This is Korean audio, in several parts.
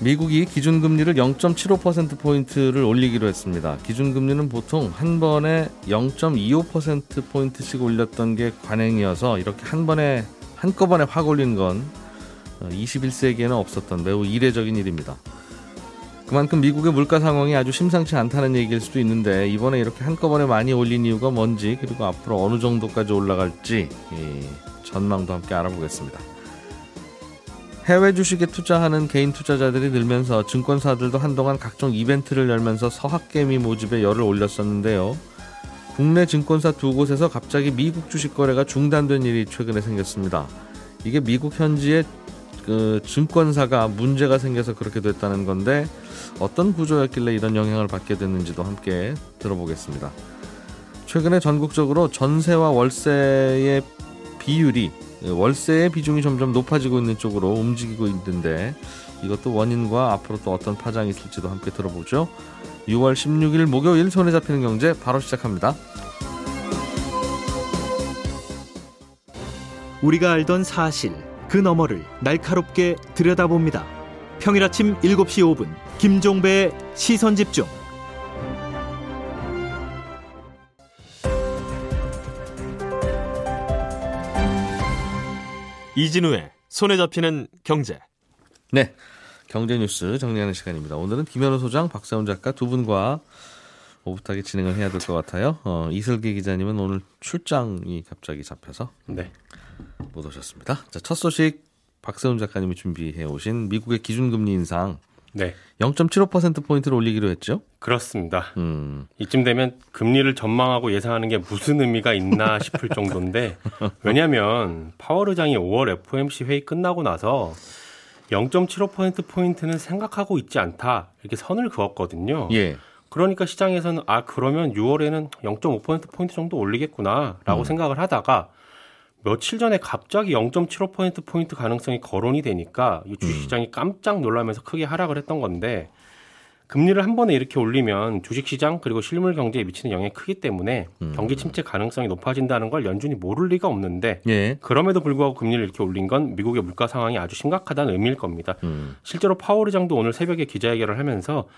미국이 기준금리를 0.75%포인트를 올리기로 했습니다. 기준금리는 보통 한 번에 0.25%포인트씩 올렸던 게 관행이어서 이렇게 한 번에 한꺼번에 확 올린 건 21세기에는 없었던 매우 이례적인 일입니다. 그만큼 미국의 물가 상황이 아주 심상치 않다는 얘기일 수도 있는데 이번에 이렇게 한꺼번에 많이 올린 이유가 뭔지 그리고 앞으로 어느 정도까지 올라갈지 전망도 함께 알아보겠습니다. 해외 주식에 투자하는 개인 투자자들이 늘면서 증권사들도 한동안 각종 이벤트를 열면서 서학개미 모집에 열을 올렸었는데요. 국내 증권사 두 곳에서 갑자기 미국 주식 거래가 중단된 일이 최근에 생겼습니다. 이게 미국 현지의 그 증권사가 문제가 생겨서 그렇게 됐다는 건데 어떤 구조였길래 이런 영향을 받게 됐는지도 함께 들어보겠습니다. 최근에 전국적으로 전세와 월세의 비율이 월세의 비중이 점점 높아지고 있는 쪽으로 움직이고 있는데 이것도 원인과 앞으로 또 어떤 파장이 있을지도 함께 들어보죠. 6월 16일 목요일 손에 잡히는 경제 바로 시작합니다. 우리가 알던 사실 그 너머를 날카롭게 들여다봅니다. 평일 아침 7시 5분 김종배의 시선 집중. 이진우의 손에 잡히는 경제. 네. 경제 뉴스 정리하는 시간입니다. 오늘은 김현우 소장, 박세훈 작가 두 분과 오붓하게 진행을 해야 될 것 같아요. 어, 이슬기 기자님은 오늘 출장이 갑자기 잡혀서 네. 못 오셨습니다. 자, 첫 소식 박세훈 작가님이 준비해 오신 미국의 기준금리 인상 네. 0.75%포인트를 올리기로 했죠? 그렇습니다. 음. 이쯤 되면 금리를 전망하고 예상하는 게 무슨 의미가 있나 싶을 정도인데, 왜냐하면 파월 의장이 5월 FOMC 회의 끝나고 나서 0.75%포인트는 생각하고 있지 않다. 이렇게 선을 그었거든요. 예. 그러니까 시장에서는 아, 그러면 6월에는 0.5%포인트 정도 올리겠구나. 라고 음. 생각을 하다가 며칠 전에 갑자기 0.75%포인트 가능성이 거론이 되니까 주식시장이 음. 깜짝 놀라면서 크게 하락을 했던 건데 금리를 한 번에 이렇게 올리면 주식시장 그리고 실물 경제에 미치는 영향이 크기 때문에 음. 경기 침체 가능성이 높아진다는 걸 연준이 모를 리가 없는데 예. 그럼에도 불구하고 금리를 이렇게 올린 건 미국의 물가 상황이 아주 심각하다는 의미일 겁니다. 음. 실제로 파월 의장도 오늘 새벽에 기자회견을 하면서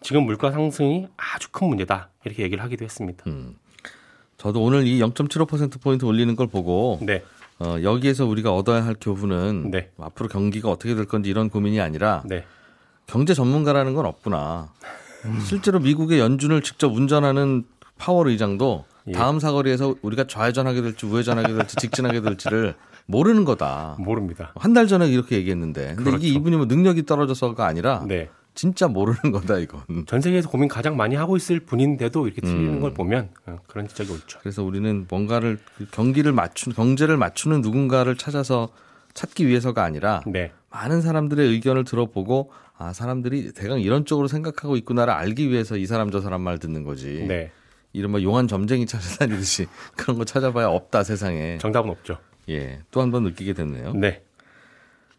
지금 물가 상승이 아주 큰 문제다 이렇게 얘기를 하기도 했습니다. 음. 저도 오늘 이 0.75%포인트 올리는 걸 보고 네. 어, 여기에서 우리가 얻어야 할 교훈은 네. 앞으로 경기가 어떻게 될 건지 이런 고민이 아니라 네. 경제 전문가라는 건 없구나. 음. 실제로 미국의 연준을 직접 운전하는 파월 의장도 예. 다음 사거리에서 우리가 좌회전하게 될지 우회전하게 될지 직진하게 될지를 모르는 거다. 모릅니다. 한 달 전에 이렇게 얘기했는데. 근데 그렇죠. 이게 이분이 뭐 능력이 떨어져서가 아니라 네. 진짜 모르는 거다 이건. 전 세계에서 고민 가장 많이 하고 있을 분인데도 이렇게 틀리는 음. 걸 보면 어, 그런 지적이 옳죠. 그래서 우리는 뭔가를 그 경기를 맞춘 경제를 맞추는 누군가를 찾아서 찾기 위해서가 아니라 네. 많은 사람들의 의견을 들어보고 아 사람들이 대강 이런 쪽으로 생각하고 있구나를 알기 위해서 이 사람 저 사람 말 듣는 거지. 네. 이른바 용한 점쟁이 찾아다니듯이 그런 거 찾아봐야 없다 세상에. 정답은 없죠. 예, 또 한 번 느끼게 됐네요. 네.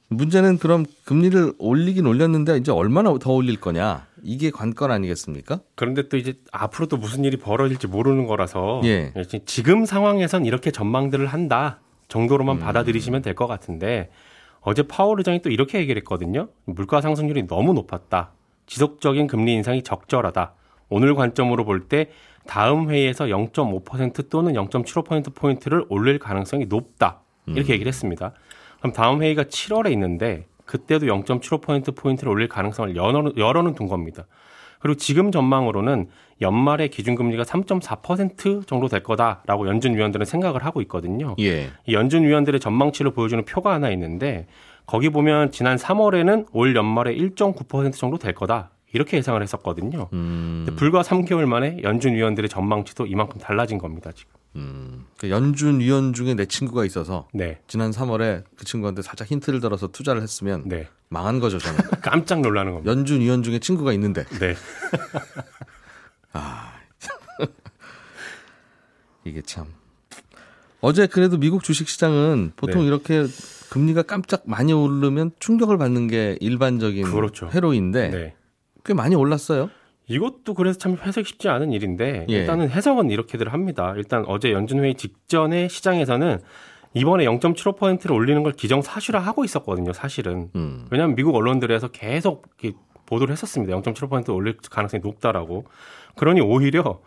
문제는 그럼 금리를 올리긴 올렸는데 이제 얼마나 더 올릴 거냐 이게 관건 아니겠습니까? 그런데 또 이제 앞으로 또 무슨 일이 벌어질지 모르는 거라서 예. 지금 상황에선 이렇게 전망들을 한다 정도로만 음. 받아들이시면 될 것 같은데 어제 파월 의장이 또 이렇게 얘기를 했거든요. 물가 상승률이 너무 높았다. 지속적인 금리 인상이 적절하다. 오늘 관점으로 볼 때 다음 회의에서 0.5% 또는 0.75% 포인트를 올릴 가능성이 높다. 이렇게 음. 얘기를 했습니다. 그럼 다음 회의가 7월에 있는데 그때도 0.75% 포인트를 올릴 가능성을 열어, 열어는 둔 겁니다. 그리고 지금 전망으로는 연말에 기준금리가 3.4% 정도 될 거다라고 연준 위원들은 생각을 하고 있거든요. 예. 이 연준 위원들의 전망치를 보여주는 표가 하나 있는데 거기 보면 지난 3월에는 올 연말에 1.9% 정도 될 거다. 이렇게 예상을 했었거든요. 음. 불과 3개월 만에 연준 위원들의 전망치도 이만큼 달라진 겁니다, 지금. 음, 그 연준 위원 중에 내 친구가 있어서 네. 지난 3월에 그 친구한테 살짝 힌트를 들어서 투자를 했으면 네. 망한 거죠 저는. 깜짝 놀라는 겁니다. 연준 위원 중에 친구가 있는데. 네. 아. 이게 참 어제 그래도 미국 주식 시장은 보통 네. 이렇게 금리가 깜짝 많이 오르면 충격을 받는 게 일반적인 그렇죠. 회로인데 네. 꽤 많이 올랐어요. 이것도 그래서 참 해석이 쉽지 않은 일인데 예. 일단은 해석은 이렇게들 합니다. 일단 어제 연준회의 직전에 시장에서는 이번에 0.75%를 올리는 걸 기정사실화 하고 있었거든요. 사실은 음. 왜냐하면 미국 언론들에서 계속 보도를 했었습니다. 0.75% 올릴 가능성이 높다라고. 그러니 오히려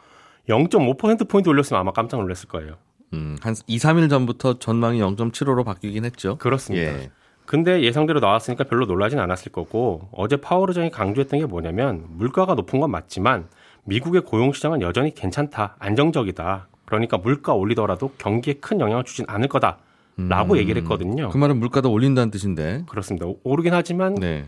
0.5%포인트 올렸으면 아마 깜짝 놀랐을 거예요. 음, 한 2, 3일 전부터 전망이 0.75로 바뀌긴 했죠. 그렇습니다. 예. 근데 예상대로 나왔으니까 별로 놀라진 않았을 거고 어제 파월 의장이 강조했던 게 뭐냐면 물가가 높은 건 맞지만 미국의 고용 시장은 여전히 괜찮다, 안정적이다. 그러니까 물가 올리더라도 경기에 큰 영향을 주진 않을 거다. 라고 음, 얘기를 했거든요. 그 말은 물가도 올린다는 뜻인데. 그렇습니다. 오르긴 하지만 네.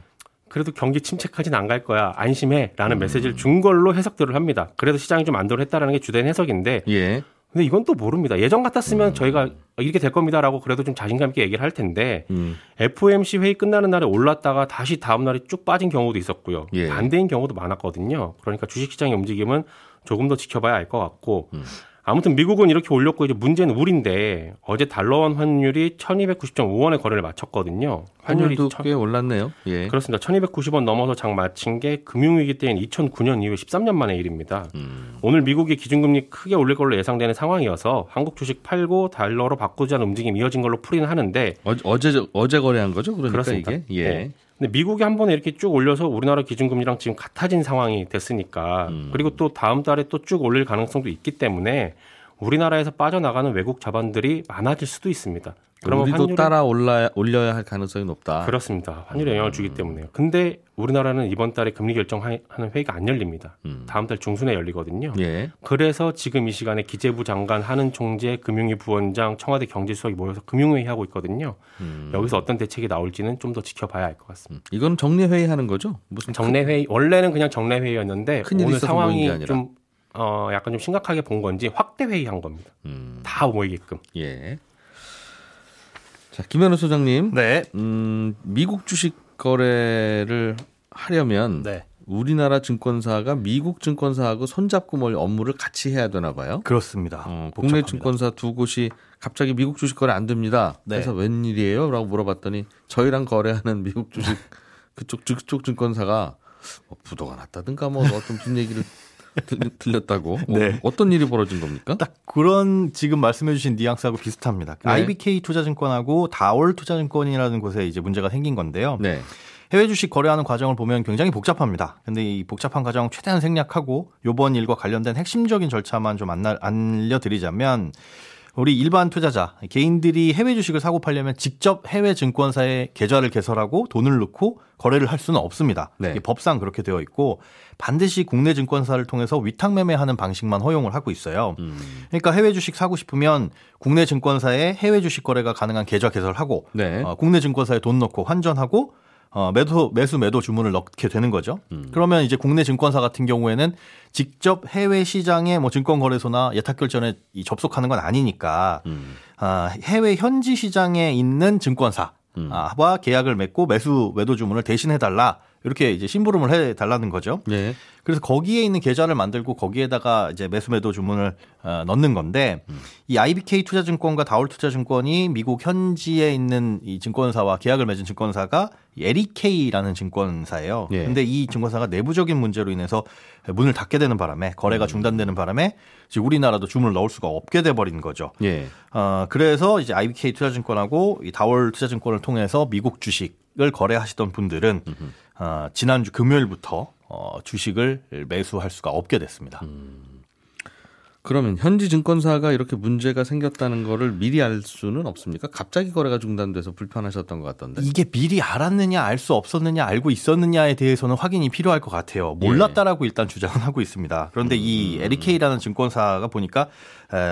그래도 경기 침체까지는 안 갈 거야. 안심해. 라는 음. 메시지를 준 걸로 해석들을 합니다. 그래서 시장이 좀 안도했다라는 게 주된 해석인데 예. 근데 이건 또 모릅니다. 예전 같았으면 음. 저희가 이렇게 될 겁니다라고 그래도 좀 자신감 있게 얘기를 할 텐데 음. FOMC 회의 끝나는 날에 올랐다가 다시 다음 날에 쭉 빠진 경우도 있었고요. 예. 반대인 경우도 많았거든요. 그러니까 주식시장의 움직임은 조금 더 지켜봐야 알 것 같고 음. 아무튼 미국은 이렇게 올렸고 이제 문제는 우리인데 어제 달러원 환율이 1290.5원에 거래를 마쳤거든요. 환율이 천... 꽤 올랐네요. 예. 그렇습니다. 1290원 넘어서 장 마친 게 금융위기 때인 2009년 이후 13년 만의 일입니다. 음. 오늘 미국이 기준금리 크게 올릴 걸로 예상되는 상황이어서 한국 주식 팔고 달러로 바꾸자는 움직임이 이어진 걸로 풀이는 하는데 어, 제 어제 거래한 거죠? 그러니까 그렇습니다. 이게 예. 네. 근데 미국이 한 번에 이렇게 쭉 올려서 우리나라 기준금리랑 지금 같아진 상황이 됐으니까 음. 그리고 또 다음 달에 또 쭉 올릴 가능성도 있기 때문에 우리나라에서 빠져나가는 외국 자본들이 많아질 수도 있습니다. 그러면 우리도 환율이... 따라 올라 올려야 할 가능성이 높다. 그렇습니다. 환율에 영향을 주기 음. 때문에요. 근데 우리나라는 이번 달에 금리 결정하는 회의가 안 열립니다. 음. 다음 달 중순에 열리거든요. 예. 그래서 지금 이 시간에 기재부 장관, 하는 총재, 금융위 부원장, 청와대 경제수석이 모여서 금융회의 하고 있거든요. 음. 여기서 어떤 대책이 나올지는 좀 더 지켜봐야 할 것 같습니다. 음. 이건 정례회의 하는 거죠? 무슨 정례회의 원래는 그냥 정례회의였는데 오늘 상황이 좀 어, 약간 좀 심각하게 본 건지 확대 회의한 겁니다. 음. 다 모이게끔. 예. 자, 김현우 소장님. 네. 음, 미국 주식 거래를 하려면 네. 우리나라 증권사가 미국 증권사하고 손잡고 뭘 업무를 같이 해야 되나 봐요. 그렇습니다. 어, 국내 증권사 두 곳이 갑자기 미국 주식 거래 안 됩니다. 네. 그래서 웬일이에요? 라고 물어봤더니 저희랑 거래하는 미국 주식 그쪽 그쪽 증권사가 뭐 부도가 났다든가 뭐 어떤 무슨 얘기를 들렸다고. 어, 네. 어, 떤 일이 벌어진 겁니까? 딱 그런 지금 말씀해주신 뉘앙스하고 비슷합니다. 네. IBK 투자증권하고 다올 투자증권이라는 곳에 이제 문제가 생긴 건데요. 네. 해외 주식 거래하는 과정을 보면 굉장히 복잡합니다. 근데 이 복잡한 과정 을 최대한 생략하고 요번 일과 관련된 핵심적인 절차만 좀 알려드리자면 우리 일반 투자자 개인들이 해외 주식을 사고 팔려면 직접 해외 증권사에 계좌를 개설하고 돈을 넣고 거래를 할 수는 없습니다. 네. 법상 그렇게 되어 있고 반드시 국내 증권사를 통해서 위탁 매매하는 방식만 허용을 하고 있어요. 음. 그러니까 해외 주식 사고 싶으면 국내 증권사에 해외 주식 거래가 가능한 계좌 개설하고 네. 어, 국내 증권사에 돈 넣고 환전하고 어, 매도, 매수, 매도 주문을 넣게 되는 거죠. 음. 그러면 이제 국내 증권사 같은 경우에는 직접 해외 시장에 뭐 증권거래소나 예탁결제에 접속하는 건 아니니까, 음. 아, 해외 현지 시장에 있는 증권사와 음. 계약을 맺고 매수, 매도 주문을 대신해 달라. 이렇게 이제 심부름을 해 달라는 거죠. 네. 그래서 거기에 있는 계좌를 만들고 거기에다가 이제 매수 매도 주문을 어, 넣는 건데 음. 이 IBK 투자증권과 다올 투자증권이 미국 현지에 있는 이 증권사와 계약을 맺은 증권사가 LEK라는 증권사예요. 네. 근데 이 증권사가 내부적인 문제로 인해서 문을 닫게 되는 바람에 거래가 음. 중단되는 바람에 이제 우리나라도 주문을 넣을 수가 없게 돼 버린 거죠. 네. 어, 그래서 이제 IBK 투자증권하고 이 다올 투자증권을 통해서 미국 주식을 거래하시던 분들은. 어, 지난주 금요일부터 어, 주식을 매수할 수가 없게 됐습니다. 음. 그러면 현지 증권사가 이렇게 문제가 생겼다는 거를 미리 알 수는 없습니까? 갑자기 거래가 중단돼서 불편하셨던 것 같던데. 이게 미리 알았느냐, 알 수 없었느냐, 알고 있었느냐에 대해서는 확인이 필요할 것 같아요. 몰랐다라고 예. 일단 주장은 하고 있습니다. 그런데 음. 이 LK라는 증권사가 보니까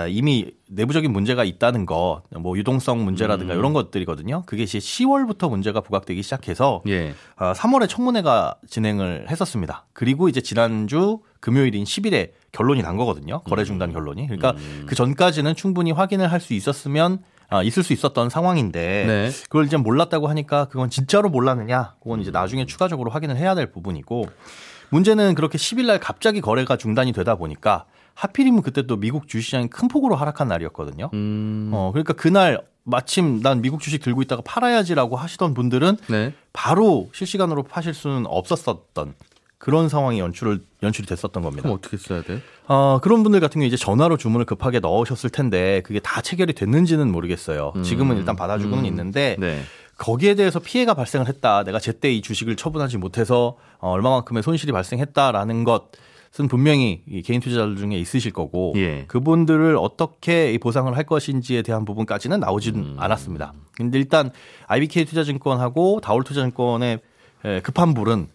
이미 내부적인 문제가 있다는 거, 뭐 유동성 문제라든가 음. 이런 것들이거든요. 그게 이제 10월부터 문제가 부각되기 시작해서 예. 3월에 어, 청문회가 진행을 했었습니다. 그리고 이제 지난주 금요일인 10일에 결론이 난 거거든요. 거래 중단 음. 결론이. 그러니까 음. 그 전까지는 충분히 확인을 할 수 있었으면 아, 있을 수 있었던 상황인데 네. 그걸 이제 몰랐다고 하니까 그건 진짜로 몰랐느냐? 그건 이제 나중에 추가적으로 확인을 해야 될 부분이고 문제는 그렇게 10일 날 갑자기 거래가 중단이 되다 보니까 하필이면 그때 또 미국 주시장이 큰 폭으로 하락한 날이었거든요. 음. 어, 그러니까 그날 마침 난 미국 주식 들고 있다가 팔아야지라고 하시던 분들은 네. 바로 실시간으로 파실 수는 없었었던 그런 상황이 연출을 연출이 됐었던 겁니다. 그럼 어떻게 써야 돼요? 어, 그런 분들 같은 경우 이제 전화로 주문을 급하게 넣으셨을 텐데 그게 다 체결이 됐는지는 모르겠어요. 음. 지금은 일단 받아주고는 음. 있는데 네. 거기에 대해서 피해가 발생을 했다. 내가 제때 이 주식을 처분하지 못해서 어, 얼마만큼의 손실이 발생했다라는 것은 분명히 이 개인 투자자들 중에 있으실 거고 예. 그분들을 어떻게 보상을 할 것인지에 대한 부분까지는 나오진 음. 않았습니다. 근데 일단 IBK 투자증권하고 다올 투자증권의 급한 불은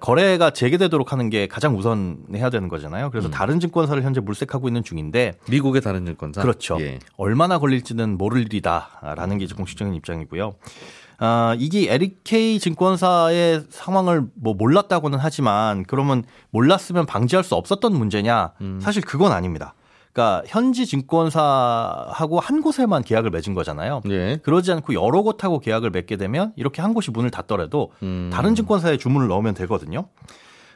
거래가 재개되도록 하는 게 가장 우선해야 되는 거잖아요. 그래서 음. 다른 증권사를 현재 물색하고 있는 중인데 미국의 다른 증권사 그렇죠. 예. 얼마나 걸릴지는 모를 일이다라는 게 이제 공식적인 입장이고요. 아, 이게 에리케이 증권사의 상황을 뭐 몰랐다고는 하지만 그러면 몰랐으면 방지할 수 없었던 문제냐? 음. 사실 그건 아닙니다. 그러니까 현지 증권사하고 한 곳에만 계약을 맺은 거잖아요. 네. 그러지 않고 여러 곳하고 계약을 맺게 되면 이렇게 한 곳이 문을 닫더라도 음. 다른 증권사에 주문을 넣으면 되거든요.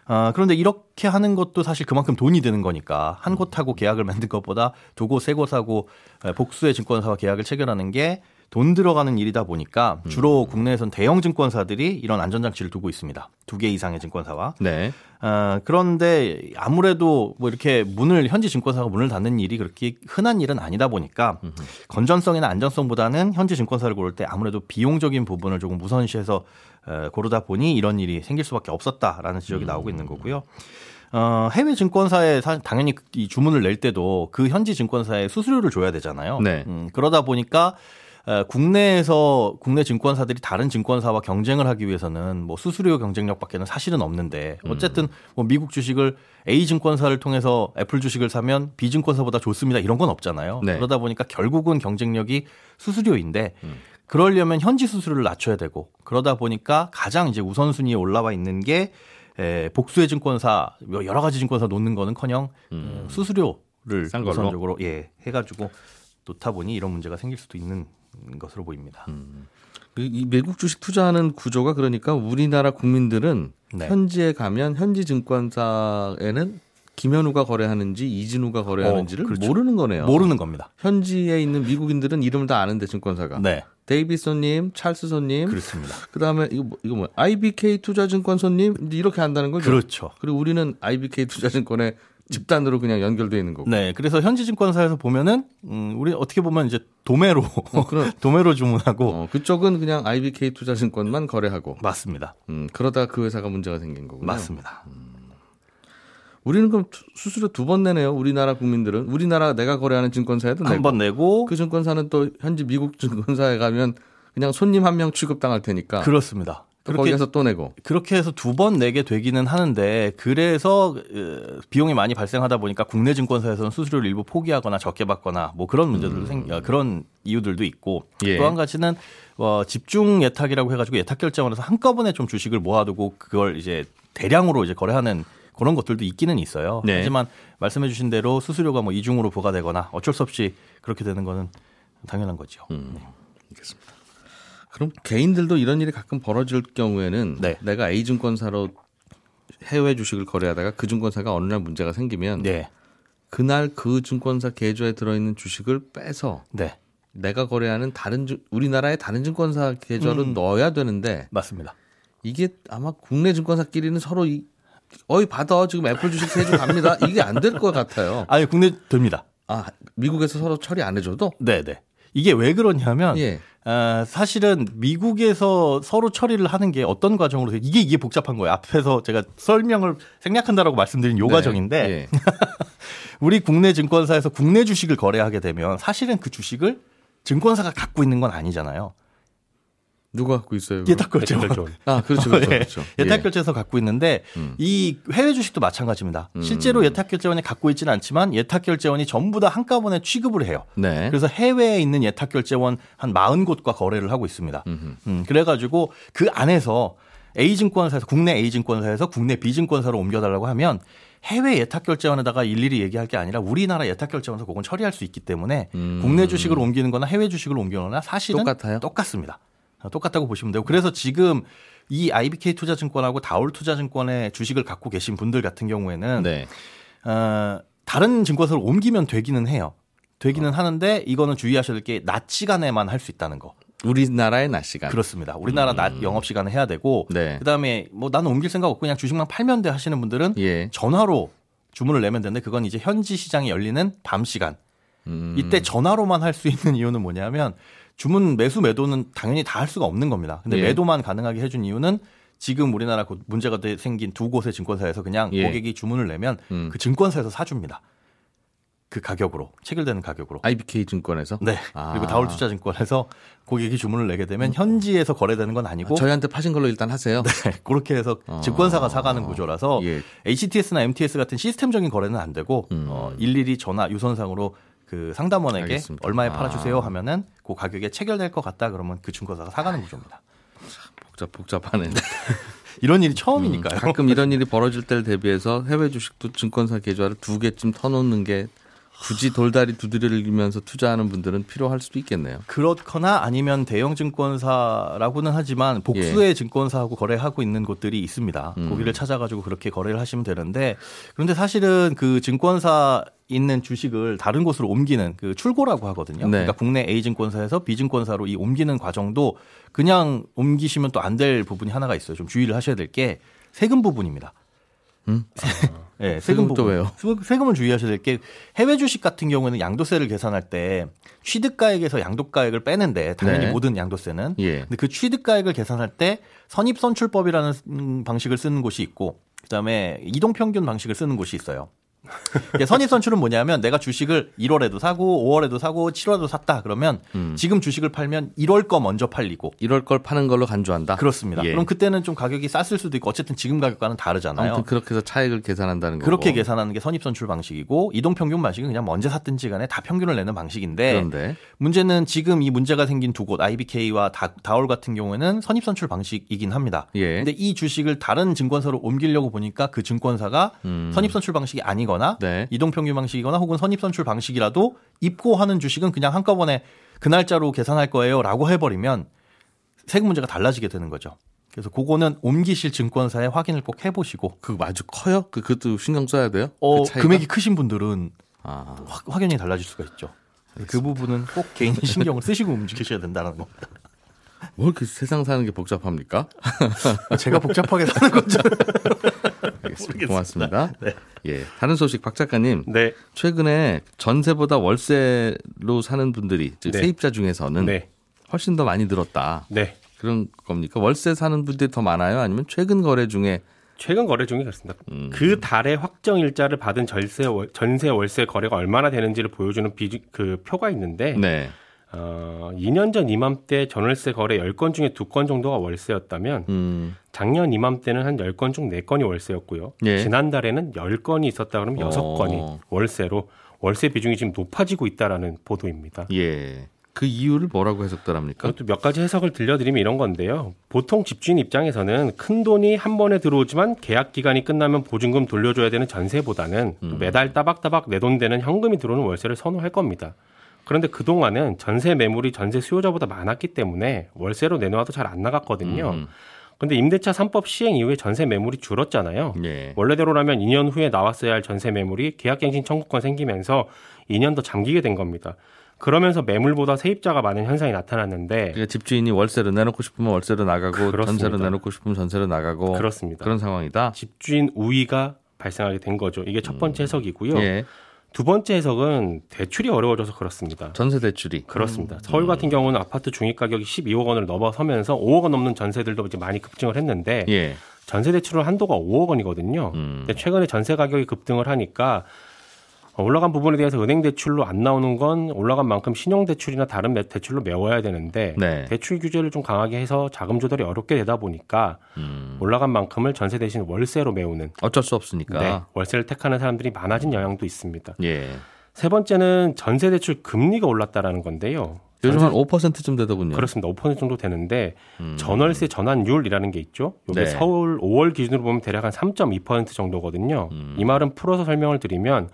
아, 그런데 이렇게 하는 것도 사실 그만큼 돈이 드는 거니까 한 곳하고 계약을 맺는 것보다 두 곳, 세 곳하고 복수의 증권사와 계약을 체결하는 게 돈 들어가는 일이다 보니까 주로 음. 국내에선 대형 증권사들이 이런 안전장치를 두고 있습니다. 두 개 이상의 증권사와. 네. 어, 그런데 아무래도 뭐 이렇게 문을 현지 증권사가 문을 닫는 일이 그렇게 흔한 일은 아니다 보니까 음흠. 건전성이나 안전성보다는 현지 증권사를 고를 때 아무래도 비용적인 부분을 조금 우선시해서 어, 고르다 보니 이런 일이 생길 수밖에 없었다라는 지적이 음. 나오고 있는 거고요. 어, 해외 증권사에 사, 당연히 이 주문을 낼 때도 그 현지 증권사에 수수료를 줘야 되잖아요. 네. 음, 그러다 보니까 국내에서 국내 증권사들이 다른 증권사와 경쟁을 하기 위해서는 뭐 수수료 경쟁력밖에는 사실은 없는데 음. 어쨌든 뭐 미국 주식을 A 증권사를 통해서 애플 주식을 사면 B 증권사보다 좋습니다 이런 건 없잖아요. 네. 그러다 보니까 결국은 경쟁력이 수수료인데 음. 그러려면 현지 수수료를 낮춰야 되고 그러다 보니까 가장 이제 우선순위에 올라와 있는 게 에, 복수의 증권사 뭐 여러 가지 증권사 놓는 거는커녕 음. 수수료를 우선적으로 예 해가지고 놓다 보니 이런 문제가 생길 수도 있는 것으로 보입니다. 음. 그이 외국 주식 투자하는 구조가 그러니까 우리나라 국민들은 네. 현지에 가면 현지 증권사에는 김현우가 거래하는지 이진우가 거래하는지를 어, 그렇죠. 모르는 거네요. 모르는 겁니다. 현지에 있는 미국인들은 이름을 다 아는데 증권사가. 네. 데이비손님, 찰스손님. 그렇습니다. 그다음에 이거 뭐, 이거 뭐 IBK 투자증권손님 이렇게 한다는 거죠. 그렇죠. 그리고 우리는 IBK 투자증권에 집단으로 그냥 연결돼 있는 거고. 네. 그래서 현지 증권사에서 보면은 음 우리 어떻게 보면 이제 도매로 어, 도매로 주문하고 어, 그쪽은 그냥 IBK 투자증권만 거래하고. 맞습니다. 음 그러다 그 회사가 문제가 생긴 거고. 맞습니다. 음. 우리는 그럼 수수료 두 번 내네요. 우리나라 국민들은 우리나라 내가 거래하는 증권사에도 한 번 내고 그 증권사는 또 현지 미국 증권사에 가면 그냥 손님 한 명 취급당할 테니까. 그렇습니다. 그렇게 해서 또 내고 그렇게 해서 두 번 내게 되기는 하는데 그래서 비용이 많이 발생하다 보니까 국내 증권사에서는 수수료를 일부 포기하거나 적게 받거나 뭐 그런 문제들도 음. 생 어, 그런 이유들도 있고 예. 또한 가지는 어, 집중 예탁이라고 해가지고 예탁 해서 한꺼번에 좀 주식을 모아두고 그걸 이제 대량으로 이제 거래하는 그런 것들도 있기는 있어요. 네. 하지만 말씀해주신 대로 수수료가 뭐 이중으로 부과되거나 어쩔 수 없이 그렇게 되는 거는 당연한 거죠. 음. 네. 알겠습니다. 그럼 개인들도 이런 일이 가끔 벌어질 경우에는 네. 내가 A 증권사로 해외 주식을 거래하다가 그 증권사가 어느 날 문제가 생기면 네. 그날 그 증권사 계좌에 들어있는 주식을 빼서 네. 내가 거래하는 다른 우리나라의 다른 증권사 계좌로 음. 넣어야 되는데 맞습니다. 이게 아마 국내 증권사끼리는 서로 이, 어이 받아 지금 애플 주식 세주 갑니다. 이게 안 될 것 같아요. 아니 국내 됩니다. 아 미국에서 서로 처리 안 해줘도? 네네. 네. 이게 왜 그러냐면 예. 어, 사실은 미국에서 서로 처리를 하는 게 어떤 과정으로 이게 이게 복잡한 거예요. 앞에서 제가 설명을 생략한다라고 말씀드린 요 네. 과정인데 네. 우리 국내 증권사에서 국내 주식을 거래하게 되면 사실은 그 주식을 증권사가 갖고 있는 건 아니잖아요. 누가 갖고 있어요? 예탁결제. 아, 그렇죠. 그렇죠. 그렇죠. 예. 예탁결제에서 갖고 있는데 음. 이 해외 주식도 마찬가지입니다. 음. 실제로 예탁결제원이 갖고 있지는 않지만 예탁결제원이 전부 다 한꺼번에 취급을 해요. 네. 그래서 해외에 있는 예탁결제원 한 40곳과 거래를 하고 있습니다. 음, 그래가지고 그 안에서 A 증권사에서 국내 A 증권사에서 국내 B 증권사로 옮겨달라고 하면 해외 예탁결제원에다가 일일이 얘기할 게 아니라 우리나라 예탁결제원에서 그건 처리할 수 있기 때문에 음. 국내 주식을 옮기는 거나 해외 주식을 옮기는 거나 사실은 똑같아요? 똑같습니다. 똑같다고 보시면 되고 그래서 지금 이 IBK 투자증권하고 다올 투자증권의 주식을 갖고 계신 분들 같은 경우에는 네. 어, 다른 증권사를 옮기면 되기는 해요. 되기는 어. 하는데 이거는 주의하셔야 될 게 낮 시간에만 할 수 있다는 거. 우리나라의 낮 시간. 그렇습니다. 우리나라 음. 낮 영업 시간을 해야 되고 네. 그다음에 뭐 나는 옮길 생각 없고 그냥 주식만 팔면 돼 하시는 분들은 예. 전화로 주문을 내면 되는데 그건 이제 현지 시장이 열리는 밤 시간. 음. 이때 전화로만 할 수 있는 이유는 뭐냐면 주문 매수 매도는 당연히 다 할 수가 없는 겁니다. 근데 예. 매도만 가능하게 해준 이유는 지금 우리나라 문제가 생긴 두 곳의 증권사에서 그냥 예. 고객이 주문을 내면 음. 그 증권사에서 사줍니다. 그 가격으로 체결되는 가격으로 IBK 증권에서 네 아. 그리고 다올투자증권에서 고객이 주문을 내게 되면 현지에서 거래되는 건 아니고 저희한테 파신 걸로 일단 하세요. 네 그렇게 해서 어. 증권사가 사가는 구조라서 예. HTS나 MTS 같은 시스템적인 거래는 안 되고 음. 어, 일일이 전화 유선상으로 그 상담원에게 알겠습니다. 얼마에 아. 팔아주세요 하면은 그 가격에 체결될 것 같다 그러면 그 증권사가 사가는 구조입니다. 복잡 복잡하네. 이런 일이 처음이니까요. 음, 가끔 이런 일이 벌어질 때를 대비해서 해외 주식도 증권사 계좌를 두 개쯤 터놓는 게 굳이 돌다리 두드리면서 투자하는 분들은 필요할 수도 있겠네요. 그렇거나 아니면 대형 증권사라고는 하지만 복수의 예. 증권사하고 거래하고 있는 곳들이 있습니다. 음. 거기를 찾아가지고 그렇게 거래를 하시면 되는데 그런데 사실은 그 증권사 있는 주식을 다른 곳으로 옮기는 그 출고라고 하거든요. 네. 그러니까 국내 A 증권사에서 B 증권사로 이 옮기는 과정도 그냥 옮기시면 또 안 될 부분이 하나가 있어요. 좀 주의를 하셔야 될 게 세금 부분입니다. 음? 네, 세금 부분. 왜요? 세금을 주의하셔야 될 게 해외 주식 같은 경우에는 양도세를 계산할 때 취득가액에서 양도가액을 빼는데 당연히 네. 모든 양도세는 예. 근데 그 취득가액을 계산할 때 선입선출법이라는 방식을 쓰는 곳이 있고 그다음에 이동평균 방식을 쓰는 곳이 있어요. 선입선출은 뭐냐면 내가 주식을 1월에도 사고 5월에도 사고 7월에도 샀다 그러면 음. 지금 주식을 팔면 1월 거 먼저 팔리고 1월 걸 파는 걸로 간주한다. 그렇습니다. 예. 그럼 그때는 좀 가격이 쌌을 수도 있고 어쨌든 지금 가격과는 다르잖아요. 아무튼 그렇게 해서 차익을 계산한다는 거고. 그렇게 계산하는 게 선입선출 방식이고 이동평균 방식은 그냥 언제 샀든지 간에 다 평균을 내는 방식인데 그런데. 문제는 지금 이 문제가 생긴 두 곳 IBK와 다, 다올 같은 경우에는 선입선출 방식이긴 합니다. 예. 근데 이 주식을 다른 증권사로 옮기려고 보니까 그 증권사가 음. 선입선출 방식이 아니거나 방식이거나 네. 이동평균 방식이거나 혹은 선입선출 방식이라도 입고하는 주식은 그냥 한꺼번에 그 날짜로 계산할 거예요라고 해버리면 세금 문제가 달라지게 되는 거죠. 그래서 그거는 옮기실 증권사에 확인을 꼭 해보시고. 그거 아주 커요? 그, 그것도 신경 써야 돼요? 어, 그 금액이 크신 분들은 아. 확, 확연히 달라질 수가 있죠. 그 부분은 꼭 개인 신경을 쓰시고 움직이셔야 된다는 겁니다. 뭐 이렇게 세상 사는 게 복잡합니까? 제가 복잡하게 사는 거죠. 알겠습니다. 고맙습니다. 네. 예. 다른 소식 박 작가님. 네. 최근에 전세보다 월세로 사는 분들이 즉 네. 세입자 중에서는 네. 훨씬 더 많이 늘었다. 네. 그런 겁니까? 월세 사는 분들이 더 많아요? 아니면 최근 거래 중에 최근 거래 중에 그렇습니다. 음. 그 달에 확정 일자를 받은 전세 전세 월세 거래가 얼마나 되는지를 보여주는 비, 그 표가 있는데 네. 어, 2년 전 이맘때 전월세 거래 10건 중에 2건 정도가 월세였다면 음. 작년 이맘때는 한 10건 중 4건이 월세였고요. 예. 지난달에는 10건이 있었다 그러면 6건이 어. 월세로 월세 비중이 지금 높아지고 있다라는 보도입니다. 예. 그 이유를 뭐라고 해석들 합니까? 몇 가지 해석을 들려드리면 이런 건데요. 보통 집주인 입장에서는 큰 돈이 한 번에 들어오지만 계약 기간이 끝나면 보증금 돌려줘야 되는 전세보다는 음. 매달 따박따박 내 돈 되는 현금이 들어오는 월세를 선호할 겁니다. 그런데 그동안은 전세 매물이 전세 수요자보다 많았기 때문에 월세로 내놓아도 잘 안 나갔거든요. 음. 근데 임대차 3법 시행 이후에 전세 매물이 줄었잖아요. 네. 원래대로라면 2년 후에 나왔어야 할 전세 매물이 계약갱신 청구권 생기면서 2년 더 잠기게 된 겁니다. 그러면서 매물보다 세입자가 많은 현상이 나타났는데 그러니까 집주인이 월세로 내놓고 싶으면 월세로 나가고 그렇습니다. 전세로 내놓고 싶으면 전세로 나가고 그렇습니다. 그런 상황이다. 집주인 우위가 발생하게 된 거죠. 이게 첫 번째 음. 해석이고요. 예. 두 번째 해석은 대출이 어려워져서 그렇습니다. 전세 대출이 그렇습니다. 음. 서울 같은 경우는 아파트 중위 가격이 12억 원을 넘어서면서 5억 원 넘는 전세들도 이제 많이 급증을 했는데 예. 전세 대출은 한도가 5억 원이거든요. 음. 근데 최근에 전세 가격이 급등을 하니까 올라간 부분에 대해서 은행 대출로 안 나오는 건 올라간 만큼 신용 대출이나 다른 대출로 메워야 되는데 네. 대출 규제를 좀 강하게 해서 자금 조달이 어렵게 되다 보니까 음. 올라간 만큼을 전세 대신 월세로 메우는 어쩔 수 없으니까 네, 월세를 택하는 사람들이 많아진 영향도 있습니다. 예. 세 번째는 전세 대출 금리가 올랐다라는 건데요. 요즘 한 5%쯤 되더군요. 그렇습니다. 5% 정도 되는데 음. 전월세 전환율이라는 게 있죠. 이게 네. 서울 5월 기준으로 보면 대략 한 3.2% 정도거든요. 음. 이 말은 풀어서 설명을 드리면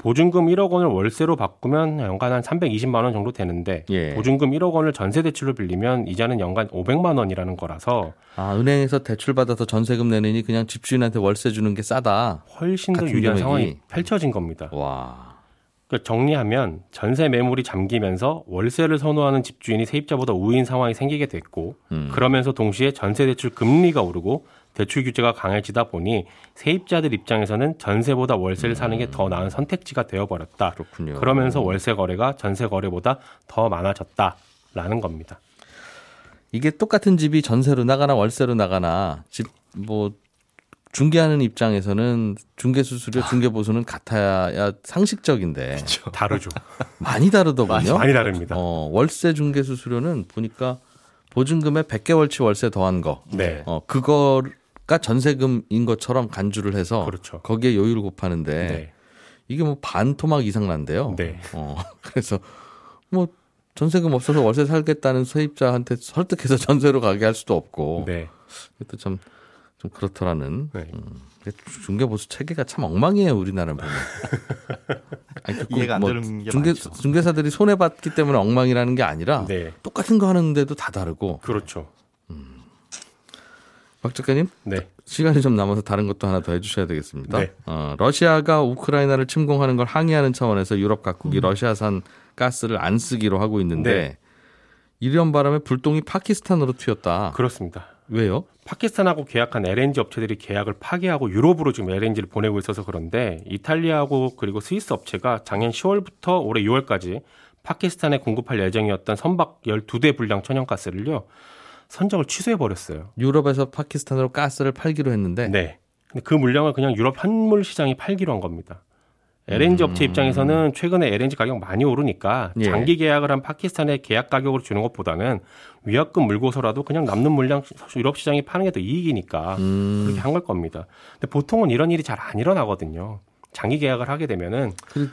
보증금 1억 원을 월세로 바꾸면 연간 한 320만 원 정도 되는데 예. 보증금 1억 원을 전세 대출로 빌리면 이자는 연간 500만 원이라는 거라서 아 은행에서 대출 받아서 전세금 내느니 그냥 집주인한테 월세 주는 게 싸다. 훨씬 더 유리한 금액이. 상황이 펼쳐진 겁니다. 와. 그러니까 정리하면 전세 매물이 잠기면서 월세를 선호하는 집주인이 세입자보다 우위인 상황이 생기게 됐고 음. 그러면서 동시에 전세 대출 금리가 오르고 대출 규제가 강해지다 보니 세입자들 입장에서는 전세보다 월세를 사는 게 더 나은 선택지가 되어버렸다. 그렇군요. 그러면서 월세 거래가 전세 거래보다 더 많아졌다라는 겁니다. 이게 똑같은 집이 전세로 나가나 월세로 나가나 집 뭐 중개하는 입장에서는 중개 수수료, 중개 보수는 같아야 상식적인데 그렇죠. 다르죠. 많이 다르더군요. 많이 다릅니다. 어, 월세 중개 수수료는 보니까 보증금에 100개월치 월세 더한 거. 네. 어, 그거 가 전세금인 것처럼 간주를 해서 그렇죠. 거기에 요율을 곱하는데 네. 이게 뭐 반 토막 이상 난데요. 네. 어, 그래서 뭐 전세금 없어서 월세 살겠다는 세입자한테 설득해서 전세로 가게 할 수도 없고. 네. 이것도 참, 좀 그렇더라는. 네. 음. 중개보수 체계가 참 엉망이에요 우리나라 보면. 아니, 그 이해가 안 뭐 되는 게 중개, 많죠. 중개사들이 손해 받기 때문에 엉망이라는 게 아니라 네. 똑같은 거 하는데도 다 다르고. 그렇죠. 음. 박 작가님, 네. 시간이 좀 남아서 다른 것도 하나 더 해주셔야 되겠습니다. 네. 어, 러시아가 우크라이나를 침공하는 걸 항의하는 차원에서 유럽 각국이 음. 러시아산 가스를 안 쓰기로 하고 있는데 네. 이런 바람에 불똥이 파키스탄으로 튀었다. 그렇습니다. 왜요? 파키스탄하고 계약한 LNG 업체들이 계약을 파기하고 유럽으로 지금 LNG를 보내고 있어서 그런데 이탈리아하고 그리고 스위스 업체가 작년 10월부터 올해 6월까지 파키스탄에 공급할 예정이었던 선박 12대 분량 천연가스를요. 선적을 취소해 버렸어요. 유럽에서 파키스탄으로 가스를 팔기로 했는데 네. 근데 그 물량을 그냥 유럽 현물 시장에 팔기로 한 겁니다. LNG 업체 음. 입장에서는 최근에 LNG 가격 많이 오르니까 예. 장기 계약을 한 파키스탄에 계약 가격으로 주는 것보다는 위약금 물고서라도 그냥 남는 물량 유럽 시장에 파는 게 더 이익이니까 음. 그렇게 한 걸 겁니다. 근데 보통은 이런 일이 잘 안 일어나거든요. 장기 계약을 하게 되면은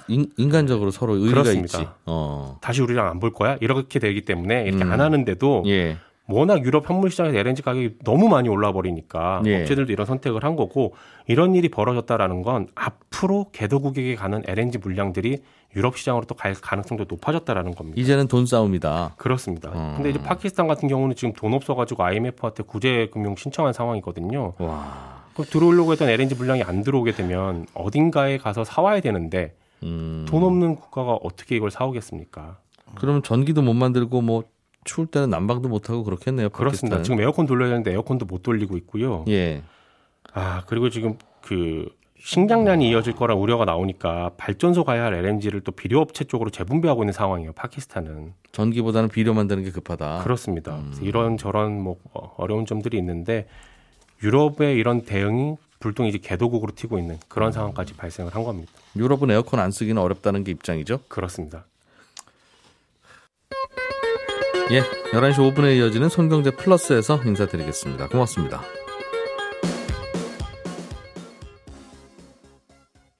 인, 간적으로 서로 의리가 그렇습니다. 있지. 어. 다시 우리랑 안 볼 거야 이렇게 되기 때문에 이렇게 음. 안 하는데도 예. 워낙 유럽 현물 시장에서 LNG 가격이 너무 많이 올라 버리니까 예. 업체들도 이런 선택을 한 거고 이런 일이 벌어졌다라는 건 앞으로 개도국에게 가는 LNG 물량들이 유럽 시장으로 또 갈 가능성도 높아졌다라는 겁니다. 이제는 돈 싸움이다. 그렇습니다. 음. 근데 이제 파키스탄 같은 경우는 지금 돈 없어 가지고 IMF한테 구제 금융 신청한 상황이거든요. 와. 들어오려고 했던 LNG 물량이 안 들어오게 되면 어딘가에 가서 사와야 되는데 음. 돈 없는 국가가 어떻게 이걸 사오겠습니까? 그럼 전기도 못 만들고 뭐 추울 때는 난방도 못 하고 그렇겠네요. 그렇습니다. 지금 에어컨 돌려야 되는데 에어컨도 못 돌리고 있고요. 예. 아 그리고 지금 그 식량난이 이어질 거란 우려가 나오니까 발전소 가야 할 LNG를 또 비료업체 쪽으로 재분배하고 있는 상황이에요. 파키스탄은 전기보다는 비료 만드는 게 급하다. 그렇습니다. 음. 이런 저런 뭐 어려운 점들이 있는데 유럽의 이런 대응이 불똥이 이제 개도국으로 튀고 있는 그런 음. 상황까지 발생을 한 겁니다. 유럽은 에어컨 안 쓰기는 어렵다는 게 입장이죠? 그렇습니다. 예, 11시 5분에 이어지는 손경제 플러스에서 인사드리겠습니다. 고맙습니다.